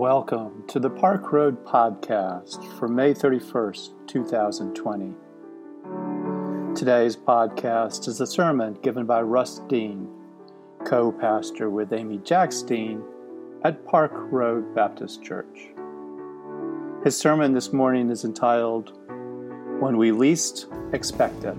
Welcome to the Park Road Podcast for May 31st, 2020. Today's podcast is a sermon given by Russ Dean, co pastor with Amy Jacks Dean at Park Road Baptist Church. His sermon this morning is entitled When We Least Expect It.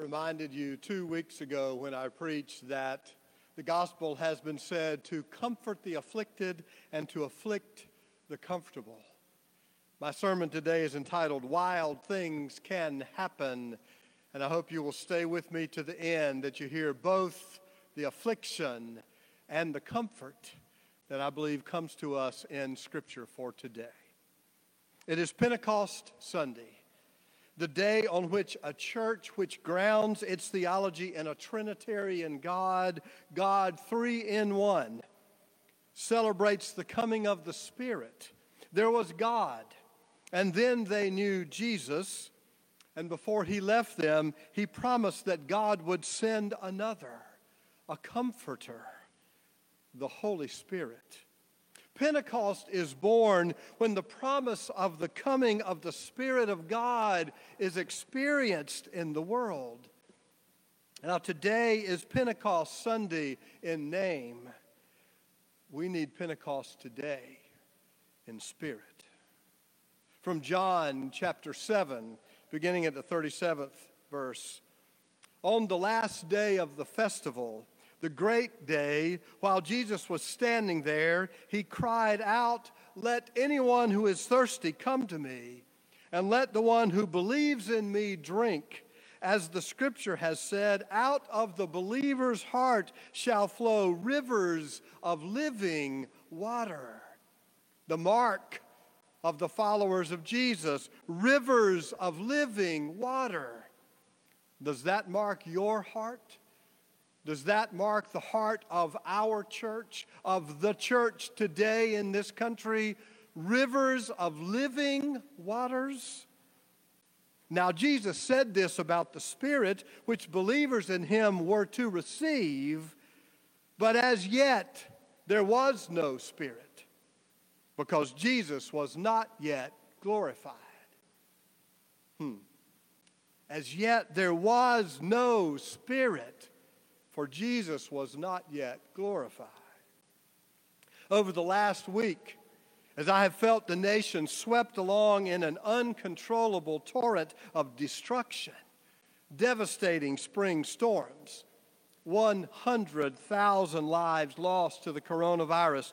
Reminded you two weeks ago when I preached that the gospel has been said to comfort the afflicted and to afflict the comfortable. My sermon today is entitled Wild Things Can Happen, and I hope you will stay with me to the end that you hear both the affliction and the comfort that I believe comes to us in Scripture for today. It is Pentecost Sunday the day on which a church which grounds its theology in a Trinitarian God, God three in one, celebrates the coming of the Spirit. There was God, and then they knew Jesus, and before he left them, he promised that God would send another, a comforter, the Holy Spirit. Pentecost is born when the promise of the coming of the Spirit of God is experienced in the world. Now, today is Pentecost Sunday in name. We need Pentecost today in spirit. From John chapter 7, beginning at the 37th verse. On the last day of the festival, the great day, while Jesus was standing there, he cried out, Let anyone who is thirsty come to me, and let the one who believes in me drink. As the scripture has said, out of the believer's heart shall flow rivers of living water. The mark of the followers of Jesus, rivers of living water. Does that mark your heart? Does that mark the heart of our church, of the church today in this country? Rivers of living waters? Now, Jesus said this about the Spirit, which believers in Him were to receive, but as yet there was no Spirit, because Jesus was not yet glorified. Hmm. As yet there was no Spirit for Jesus was not yet glorified. Over the last week, as I have felt the nation swept along in an uncontrollable torrent of destruction, devastating spring storms, 100,000 lives lost to the coronavirus,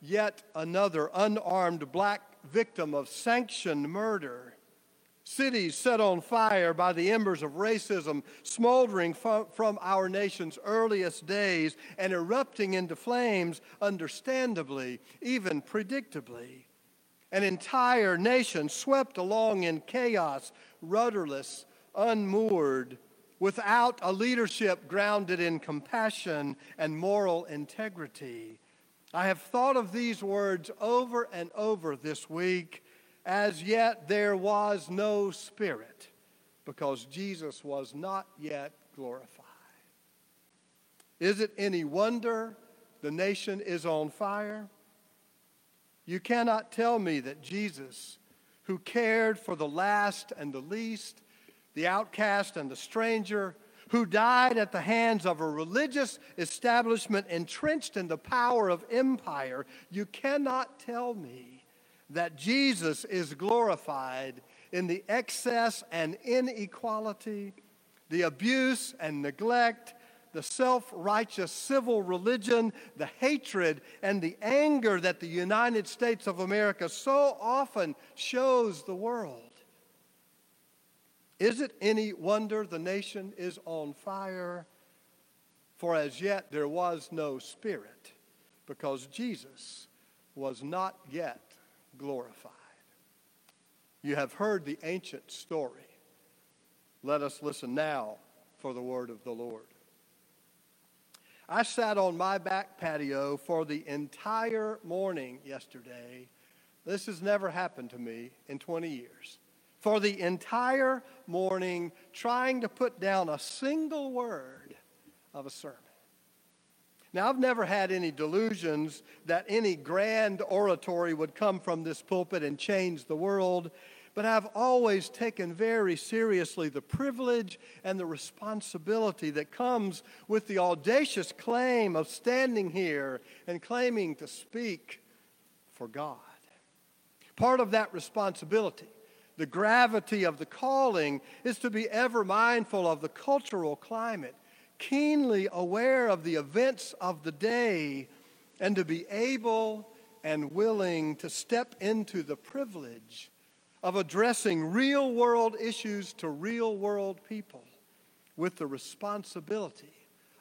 yet another unarmed black victim of sanctioned murder cities set on fire by the embers of racism, smoldering from our nation's earliest days and erupting into flames, understandably, even predictably. An entire nation swept along in chaos, rudderless, unmoored, without a leadership grounded in compassion and moral integrity. I have thought of these words over and over this week as yet there was no Spirit because Jesus was not yet glorified. Is it any wonder the nation is on fire? You cannot tell me that Jesus, who cared for the last and the least, the outcast and the stranger, who died at the hands of a religious establishment entrenched in the power of empire, you cannot tell me that Jesus is glorified in the excess and inequality, the abuse and neglect, the self righteous civil religion, the hatred and the anger that the United States of America so often shows the world. Is it any wonder the nation is on fire? For as yet there was no spirit, because Jesus was not yet glorified. You have heard the ancient story. Let us listen now for the word of the Lord. I sat on my back patio for the entire morning yesterday. This has never happened to me in 20 years. for the entire morning trying to put down a single word of a sermon. Now, I've never had any delusions that any grand oratory would come from this pulpit and change the world, but I've always taken very seriously the privilege and the responsibility that comes with the audacious claim of standing here and claiming to speak for God. Part of that responsibility the gravity of the calling is to be ever mindful of the cultural climate keenly aware of the events of the day and to be able and willing to step into the privilege of addressing real world issues to real world people with the responsibility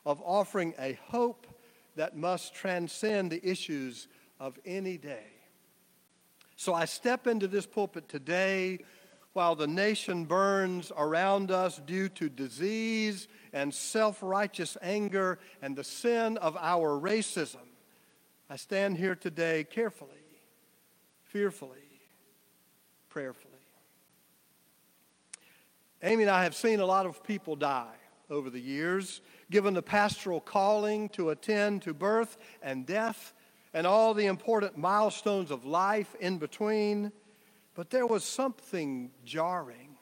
of offering a hope that must transcend the issues of any day. So I step into this pulpit today while the nation burns around us due to disease and self righteous anger and the sin of our racism, I stand here today carefully, fearfully, prayerfully. Amy and I have seen a lot of people die over the years, given the pastoral calling to attend to birth and death and all the important milestones of life in between. But there was something jarring,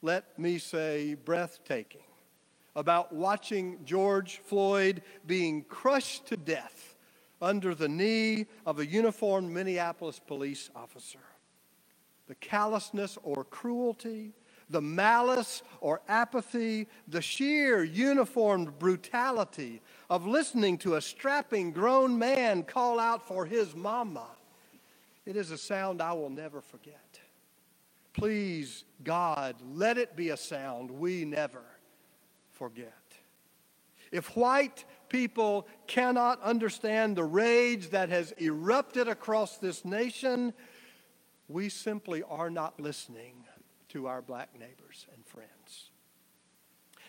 let me say breathtaking, about watching George Floyd being crushed to death under the knee of a uniformed Minneapolis police officer. The callousness or cruelty, the malice or apathy, the sheer uniformed brutality of listening to a strapping grown man call out for his mama it is a sound I will never forget. Please, God, let it be a sound we never forget. If white people cannot understand the rage that has erupted across this nation, we simply are not listening to our black neighbors and friends.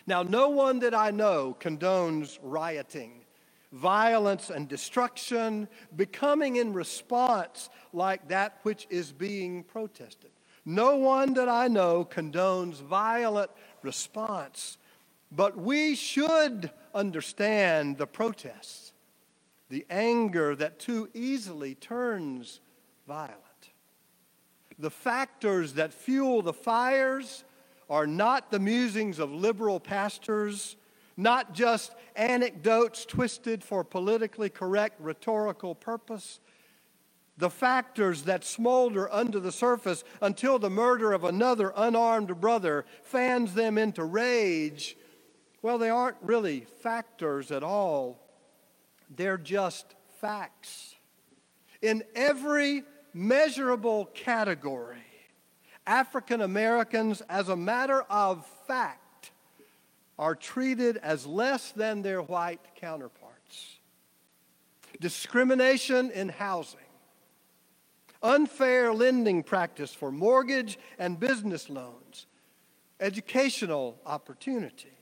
Now, no one that I know condones rioting violence and destruction, becoming in response like that which is being protested. No one that I know condones violent response, but we should understand the protests, the anger that too easily turns violent. The factors that fuel the fires are not the musings of liberal pastors not just anecdotes twisted for politically correct rhetorical purpose. The factors that smolder under the surface until the murder of another unarmed brother fans them into rage, well, they aren't really factors at all. They're just facts. In every measurable category, African Americans, as a matter of fact, are treated as less than their white counterparts. Discrimination in housing, unfair lending practice for mortgage and business loans, educational opportunity.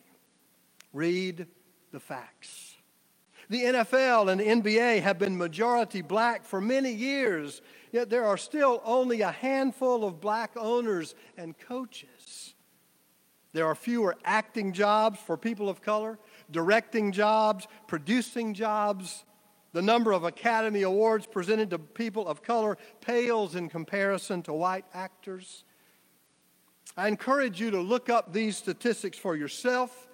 Read the facts. The NFL and the NBA have been majority black for many years, yet there are still only a handful of black owners and coaches. There are fewer acting jobs for people of color, directing jobs, producing jobs. The number of Academy Awards presented to people of color pales in comparison to white actors. I encourage you to look up these statistics for yourself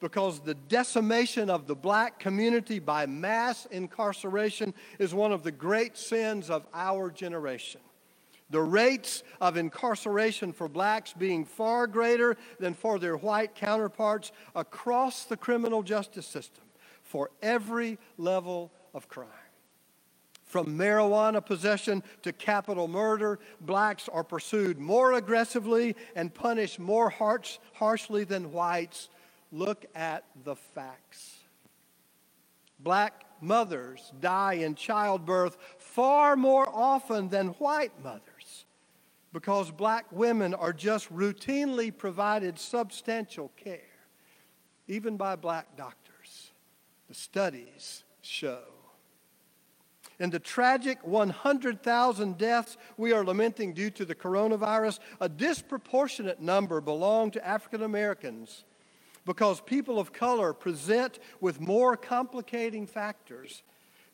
because the decimation of the black community by mass incarceration is one of the great sins of our generation the rates of incarceration for blacks being far greater than for their white counterparts across the criminal justice system for every level of crime. From marijuana possession to capital murder, blacks are pursued more aggressively and punished more harsh, harshly than whites. Look at the facts. Black mothers die in childbirth far more often than white mothers because black women are just routinely provided substantial care, even by black doctors. The studies show. In the tragic 100,000 deaths we are lamenting due to the coronavirus, a disproportionate number belong to African Americans because people of color present with more complicating factors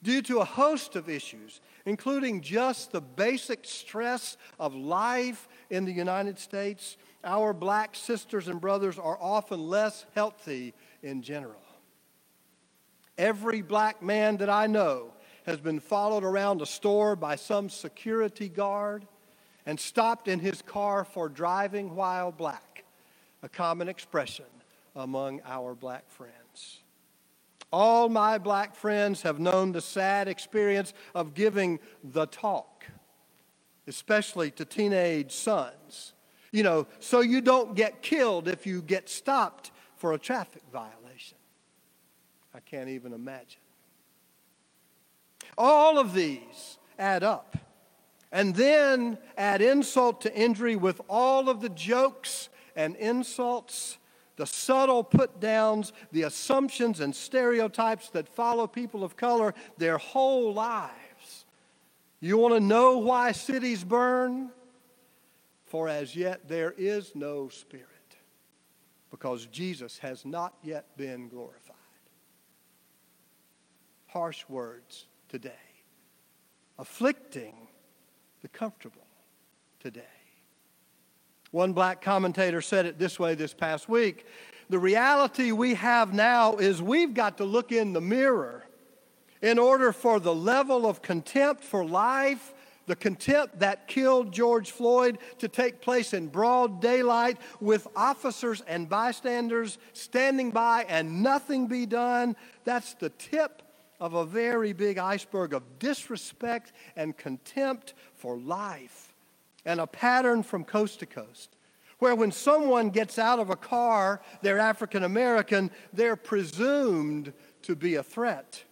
due to a host of issues, including just the basic stress of life in the United States. Our black sisters and brothers are often less healthy in general. Every black man that I know has been followed around a store by some security guard and stopped in his car for driving while black, a common expression among our black friends. All my black friends have known the sad experience of giving the talk, especially to teenage sons. You know, so you don't get killed if you get stopped for a traffic violation. I can't even imagine. All of these add up. And then add insult to injury with all of the jokes and insults, the subtle put downs, the assumptions and stereotypes that follow people of color their whole lives. You want to know why cities burn? For as yet there is no Spirit, because Jesus has not yet been glorified. Harsh words today, afflicting the comfortable today. One black commentator said it this way this past week The reality we have now is we've got to look in the mirror in order for the level of contempt for life, the contempt that killed George Floyd, to take place in broad daylight with officers and bystanders standing by and nothing be done. That's the tip of a very big iceberg of disrespect and contempt for life, and a pattern from coast to coast. Where when someone gets out of a car, they're African American, they're presumed to be a threat.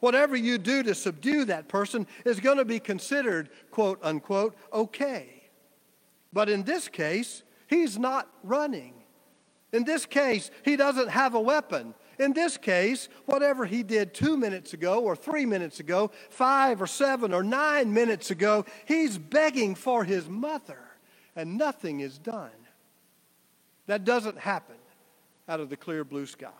Whatever you do to subdue that person is going to be considered, quote unquote, okay. But in this case, he's not running. In this case, he doesn't have a weapon. In this case, whatever he did two minutes ago, or three minutes ago, five or seven or nine minutes ago, he's begging for his mother, and nothing is done. That doesn't happen out of the clear blue sky.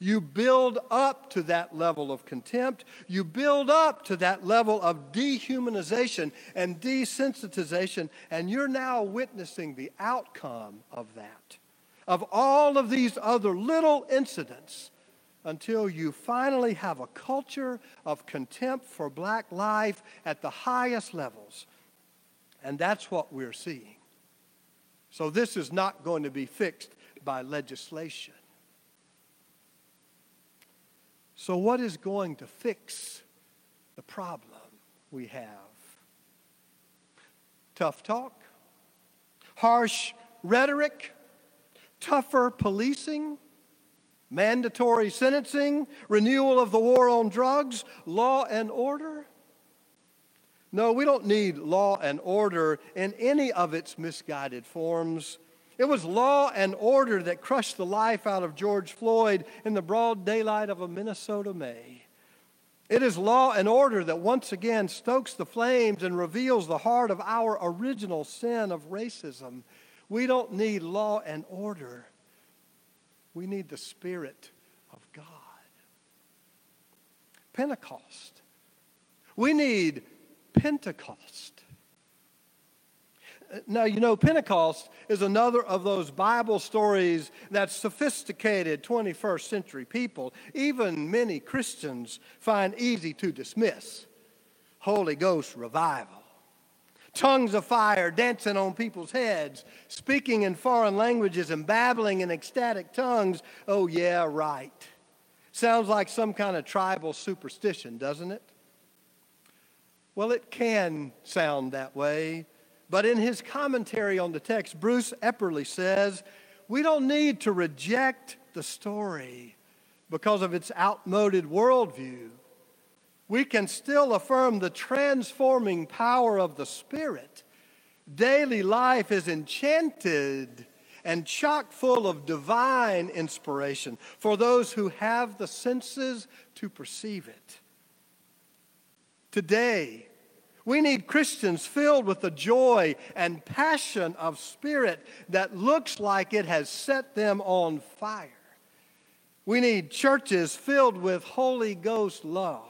You build up to that level of contempt. You build up to that level of dehumanization and desensitization, and you're now witnessing the outcome of that of all of these other little incidents until you finally have a culture of contempt for black life at the highest levels. And that's what we're seeing. So this is not going to be fixed by legislation. So, what is going to fix the problem we have? Tough talk, harsh rhetoric, tougher policing, mandatory sentencing, renewal of the war on drugs, law and order. No, we don't need law and order in any of its misguided forms. It was law and order that crushed the life out of George Floyd in the broad daylight of a Minnesota May. It is law and order that once again stokes the flames and reveals the heart of our original sin of racism we don't need law and order. We need the Spirit of God. Pentecost. We need Pentecost. Now, you know, Pentecost is another of those Bible stories that sophisticated 21st century people, even many Christians, find easy to dismiss. Holy Ghost revival tongues of fire dancing on people's heads, speaking in foreign languages and babbling in ecstatic tongues. Oh, yeah, right. Sounds like some kind of tribal superstition, doesn't it? Well, it can sound that way, but in his commentary on the text, Bruce Epperly says, We don't need to reject the story because of its outmoded worldview we can still affirm the transforming power of the Spirit. Daily life is enchanted and chock full of divine inspiration for those who have the senses to perceive it. today. We need Christians filled with the joy and passion of spirit that looks like it has set them on fire. We need churches filled with Holy Ghost love,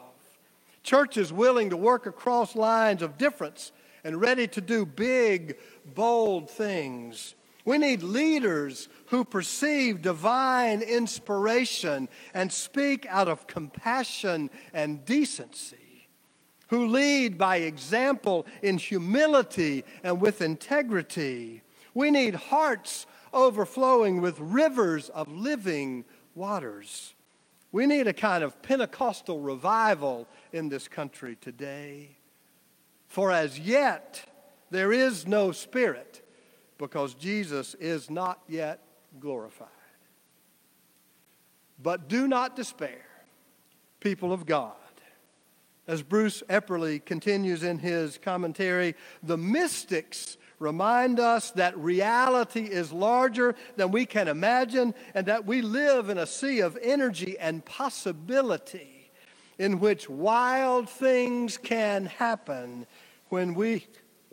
churches willing to work across lines of difference and ready to do big, bold things. We need leaders who perceive divine inspiration and speak out of compassion and decency who lead by example in humility and with integrity. We need hearts overflowing with rivers of living waters. We need a kind of Pentecostal revival in this country today. For as yet, there is no Spirit because Jesus is not yet glorified. But do not despair, people of God. As Bruce Epperly continues in his commentary, the mystics remind us that reality is larger than we can imagine and that we live in a sea of energy and possibility in which wild things can happen when we,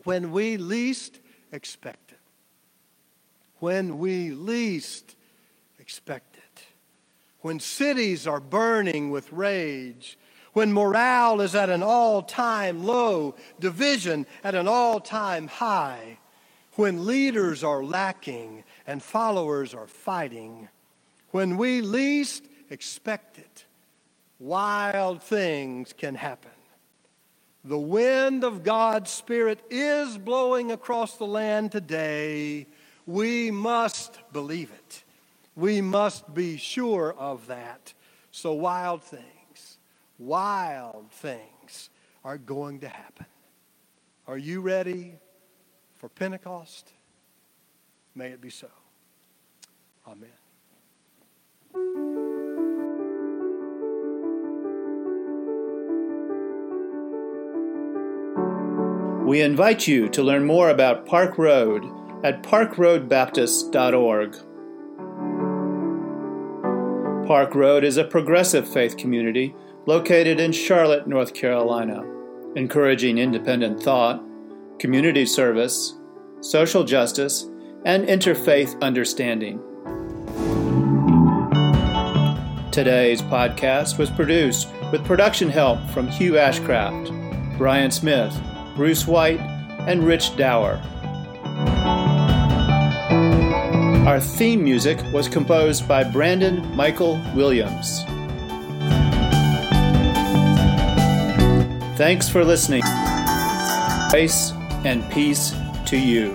when we least expect it. When we least expect it. When cities are burning with rage when morale is at an all time low, division at an all time high, when leaders are lacking and followers are fighting, when we least expect it, wild things can happen. The wind of God's Spirit is blowing across the land today. We must believe it. We must be sure of that. So, wild things wild things are going to happen. Are you ready for Pentecost? May it be so. Amen. We invite you to learn more about Park Road at parkroadbaptist.org. Park Road is a progressive faith community located in Charlotte, North Carolina, encouraging independent thought, community service, social justice, and interfaith understanding. Today's podcast was produced with production help from Hugh Ashcraft, Brian Smith, Bruce White, and Rich Dower. Our theme music was composed by Brandon Michael Williams. Thanks for listening. Grace and peace to you.